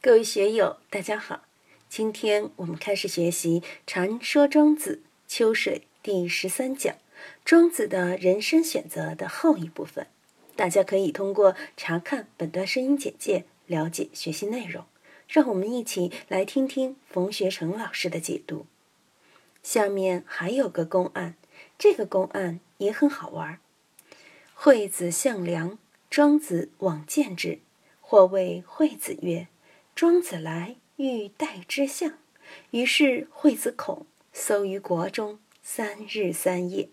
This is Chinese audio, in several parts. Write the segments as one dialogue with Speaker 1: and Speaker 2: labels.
Speaker 1: 各位学友，大家好！今天我们开始学习《传说庄子·秋水》第十三讲“庄子的人生选择”的后一部分。大家可以通过查看本段声音简介了解学习内容。让我们一起来听听冯学成老师的解读。下面还有个公案，这个公案也很好玩。惠子向良，庄子往见之，或谓惠子曰。庄子来，欲待之相，于是惠子恐，搜于国中三日三夜。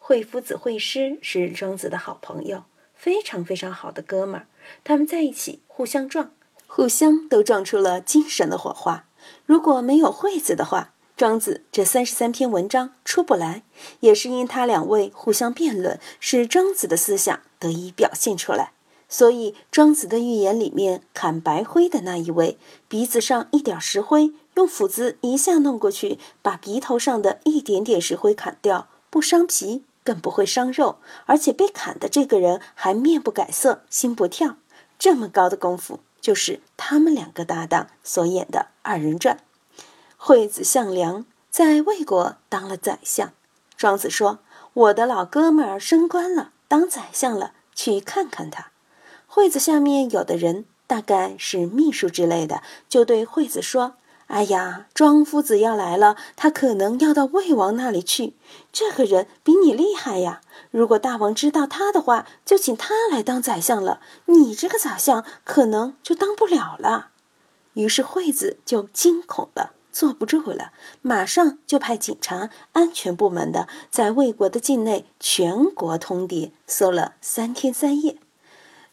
Speaker 1: 惠夫子、惠师是庄子的好朋友，非常非常好的哥们儿。他们在一起互相撞，互相都撞出了精神的火花。如果没有惠子的话，庄子这三十三篇文章出不来。也是因他两位互相辩论，使庄子的思想得以表现出来。所以，庄子的寓言里面砍白灰的那一位，鼻子上一点石灰，用斧子一下弄过去，把鼻头上的一点点石灰砍掉，不伤皮，更不会伤肉，而且被砍的这个人还面不改色，心不跳。这么高的功夫，就是他们两个搭档所演的二人转。惠子项梁在魏国当了宰相，庄子说：“我的老哥们儿升官了，当宰相了，去看看他。”惠子下面有的人，大概是秘书之类的，就对惠子说：“哎呀，庄夫子要来了，他可能要到魏王那里去。这个人比你厉害呀！如果大王知道他的话，就请他来当宰相了。你这个宰相可能就当不了了。”于是惠子就惊恐了，坐不住了，马上就派警察、安全部门的在魏国的境内全国通牒，搜了三天三夜。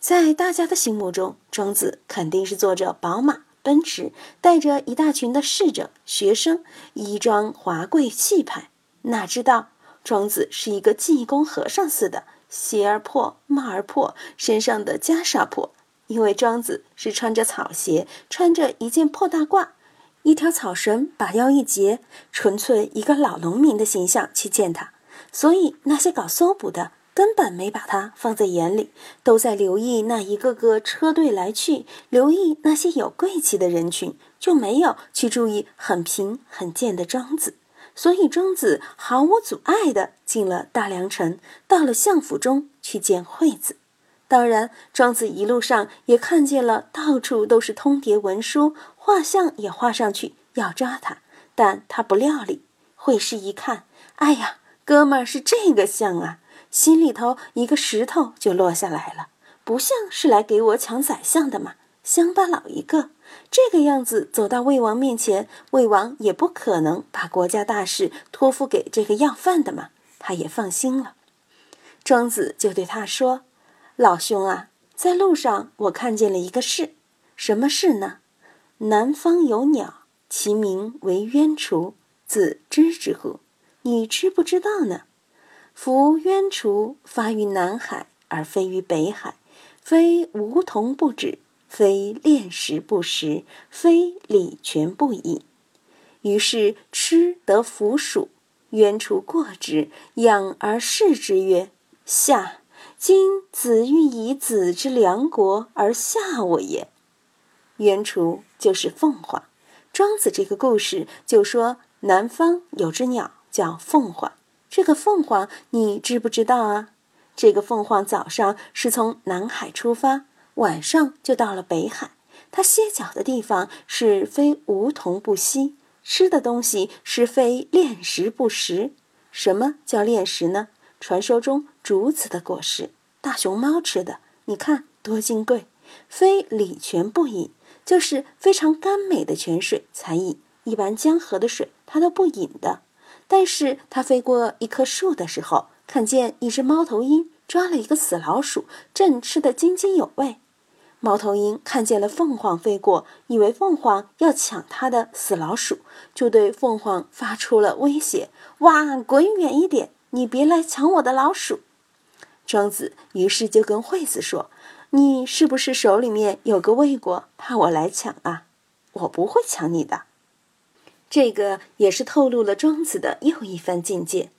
Speaker 1: 在大家的心目中，庄子肯定是坐着宝马、奔驰，带着一大群的侍者、学生，衣装华贵气派。哪知道庄子是一个济公和尚似的，鞋儿破，帽儿破，身上的袈裟破。因为庄子是穿着草鞋，穿着一件破大褂，一条草绳把腰一截，纯粹一个老农民的形象去见他，所以那些搞搜捕的。根本没把他放在眼里，都在留意那一个个车队来去，留意那些有贵气的人群，就没有去注意很平很贱的庄子。所以庄子毫无阻碍地进了大梁城，到了相府中去见惠子。当然，庄子一路上也看见了到处都是通牒文书，画像也画上去要抓他，但他不料理。惠师一看，哎呀，哥们儿是这个相啊！心里头一个石头就落下来了，不像是来给我抢宰相的嘛，乡巴佬一个，这个样子走到魏王面前，魏王也不可能把国家大事托付给这个要饭的嘛，他也放心了。庄子就对他说：“老兄啊，在路上我看见了一个事，什么事呢？南方有鸟，其名为鸢雏，子知之乎？你知不知道呢？”夫渊雏发于南海而飞于北海，非梧桐不止，非炼石不食，非礼泉不饮。于是吃得腐鼠，渊雏过之，仰而视之曰：“下，今子欲以子之良国而下我也。”鸢雏就是凤凰。庄子这个故事就说南方有只鸟叫凤凰。这个凤凰你知不知道啊？这个凤凰早上是从南海出发，晚上就到了北海。它歇脚的地方是非梧桐不栖，吃的东西是非炼石不食。什么叫炼石呢？传说中竹子的果实，大熊猫吃的，你看多金贵。非礼泉不饮，就是非常甘美的泉水才饮，一般江河的水它都不饮的。但是他飞过一棵树的时候，看见一只猫头鹰抓了一个死老鼠，正吃得津津有味。猫头鹰看见了凤凰飞过，以为凤凰要抢它的死老鼠，就对凤凰发出了威胁：“哇，滚远一点，你别来抢我的老鼠！”庄子于是就跟惠子说：“你是不是手里面有个魏国，怕我来抢啊？我不会抢你的。”这个也是透露了庄子的又一番境界。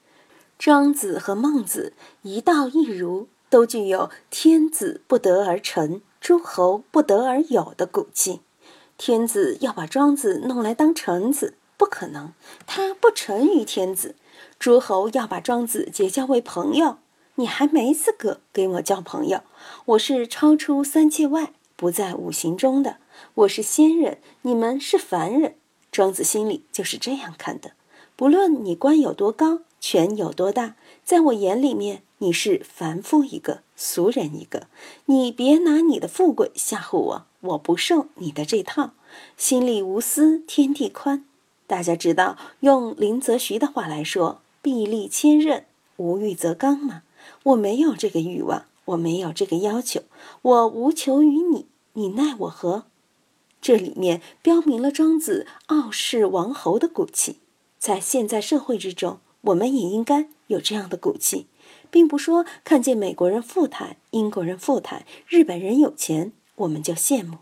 Speaker 1: 庄子和孟子一道一儒，都具有天子不得而臣，诸侯不得而有的骨气。天子要把庄子弄来当臣子，不可能，他不臣于天子。诸侯要把庄子结交为朋友，你还没资格跟我交朋友。我是超出三界外，不在五行中的，我是仙人，你们是凡人。庄子心里就是这样看的。不论你官有多高，权有多大，在我眼里面，你是凡夫一个，俗人一个。你别拿你的富贵吓唬我，我不受你的这套。心里无私，天地宽。大家知道，用林则徐的话来说。臂力千仞，无欲则刚嘛。我没有这个欲望，我没有这个要求，我无求于你，你奈我何？这里面标明了庄子傲视王侯的骨气。在现在社会之中，我们也应该有这样的骨气，并不说看见美国人富态、英国人富态、日本人有钱，我们就羡慕。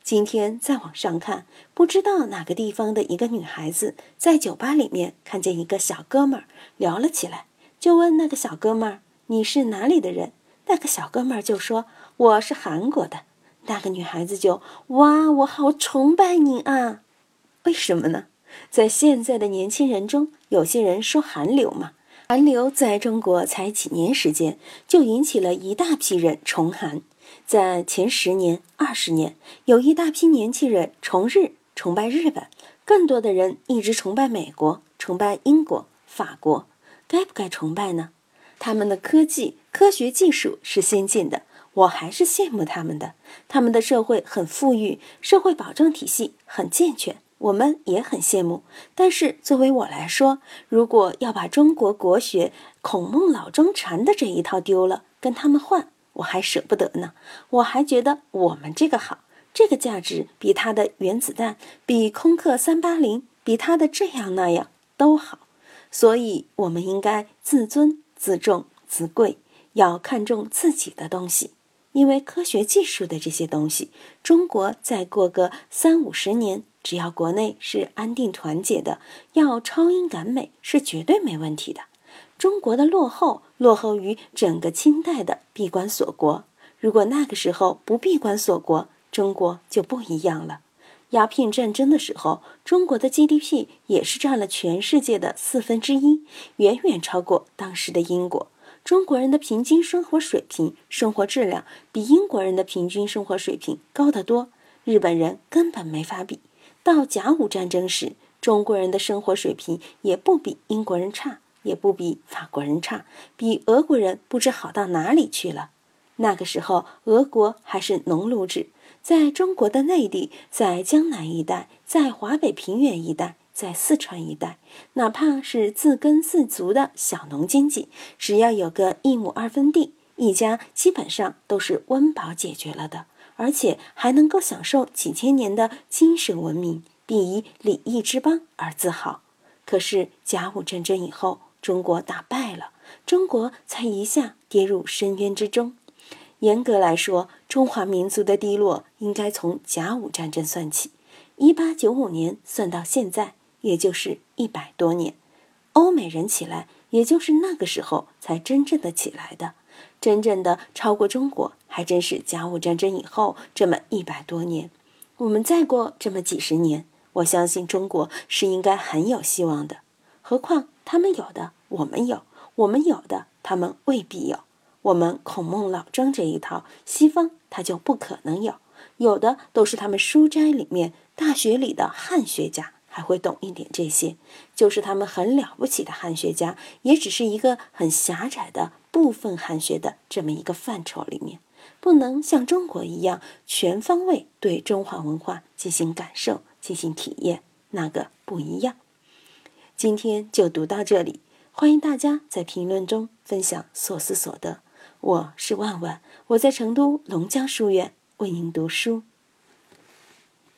Speaker 1: 今天在网上看，不知道哪个地方的一个女孩子在酒吧里面看见一个小哥们儿聊了起来，就问那个小哥们儿：“你是哪里的人？”那个小哥们儿就说：“我是韩国的。”那个女孩子就：“哇，我好崇拜你啊！”为什么呢？在现在的年轻人中，有些人说韩流嘛，韩流在中国才几年时间，就引起了一大批人崇韩。在前十年、二十年，有一大批年轻人崇日、崇拜日本，更多的人一直崇拜美国、崇拜英国、法国。该不该崇拜呢？他们的科技、科学技术是先进的，我还是羡慕他们的。他们的社会很富裕，社会保障体系很健全，我们也很羡慕。但是作为我来说，如果要把中国国学孔孟老庄禅的这一套丢了，跟他们换。我还舍不得呢，我还觉得我们这个好，这个价值比他的原子弹，比空客三八零，比他的这样那样都好，所以我们应该自尊、自重、自贵，要看重自己的东西，因为科学技术的这些东西，中国再过个三五十年，只要国内是安定团结的，要超英赶美是绝对没问题的。中国的落后，落后于整个清代的闭关锁国。如果那个时候不闭关锁国，中国就不一样了。鸦片战争的时候，中国的 GDP 也是占了全世界的四分之一，远远超过当时的英国。中国人的平均生活水平、生活质量比英国人的平均生活水平高得多，日本人根本没法比。到甲午战争时，中国人的生活水平也不比英国人差。也不比法国人差，比俄国人不知好到哪里去了。那个时候，俄国还是农奴制，在中国的内地，在江南一带，在华北平原一带，在四川一带，哪怕是自耕自足的小农经济，只要有个一亩二分地，一家基本上都是温饱解决了的，而且还能够享受几千年的精神文明，并以礼义之邦而自豪。可是甲午战争以后，中国打败了，中国才一下跌入深渊之中。严格来说，中华民族的低落应该从甲午战争算起，一八九五年算到现在，也就是一百多年。欧美人起来，也就是那个时候才真正的起来的。真正的超过中国，还真是甲午战争以后这么一百多年。我们再过这么几十年，我相信中国是应该很有希望的。何况他们有的，我们有；我们有的，他们未必有。我们孔孟老庄这一套，西方他就不可能有。有的都是他们书斋里面、大学里的汉学家还会懂一点这些，就是他们很了不起的汉学家，也只是一个很狭窄的部分汉学的这么一个范畴里面，不能像中国一样全方位对中华文化进行感受、进行体验，那个不一样。今天就读到这里，欢迎大家在评论中分享所思所得。我是万万，我在成都龙江书院为您读书。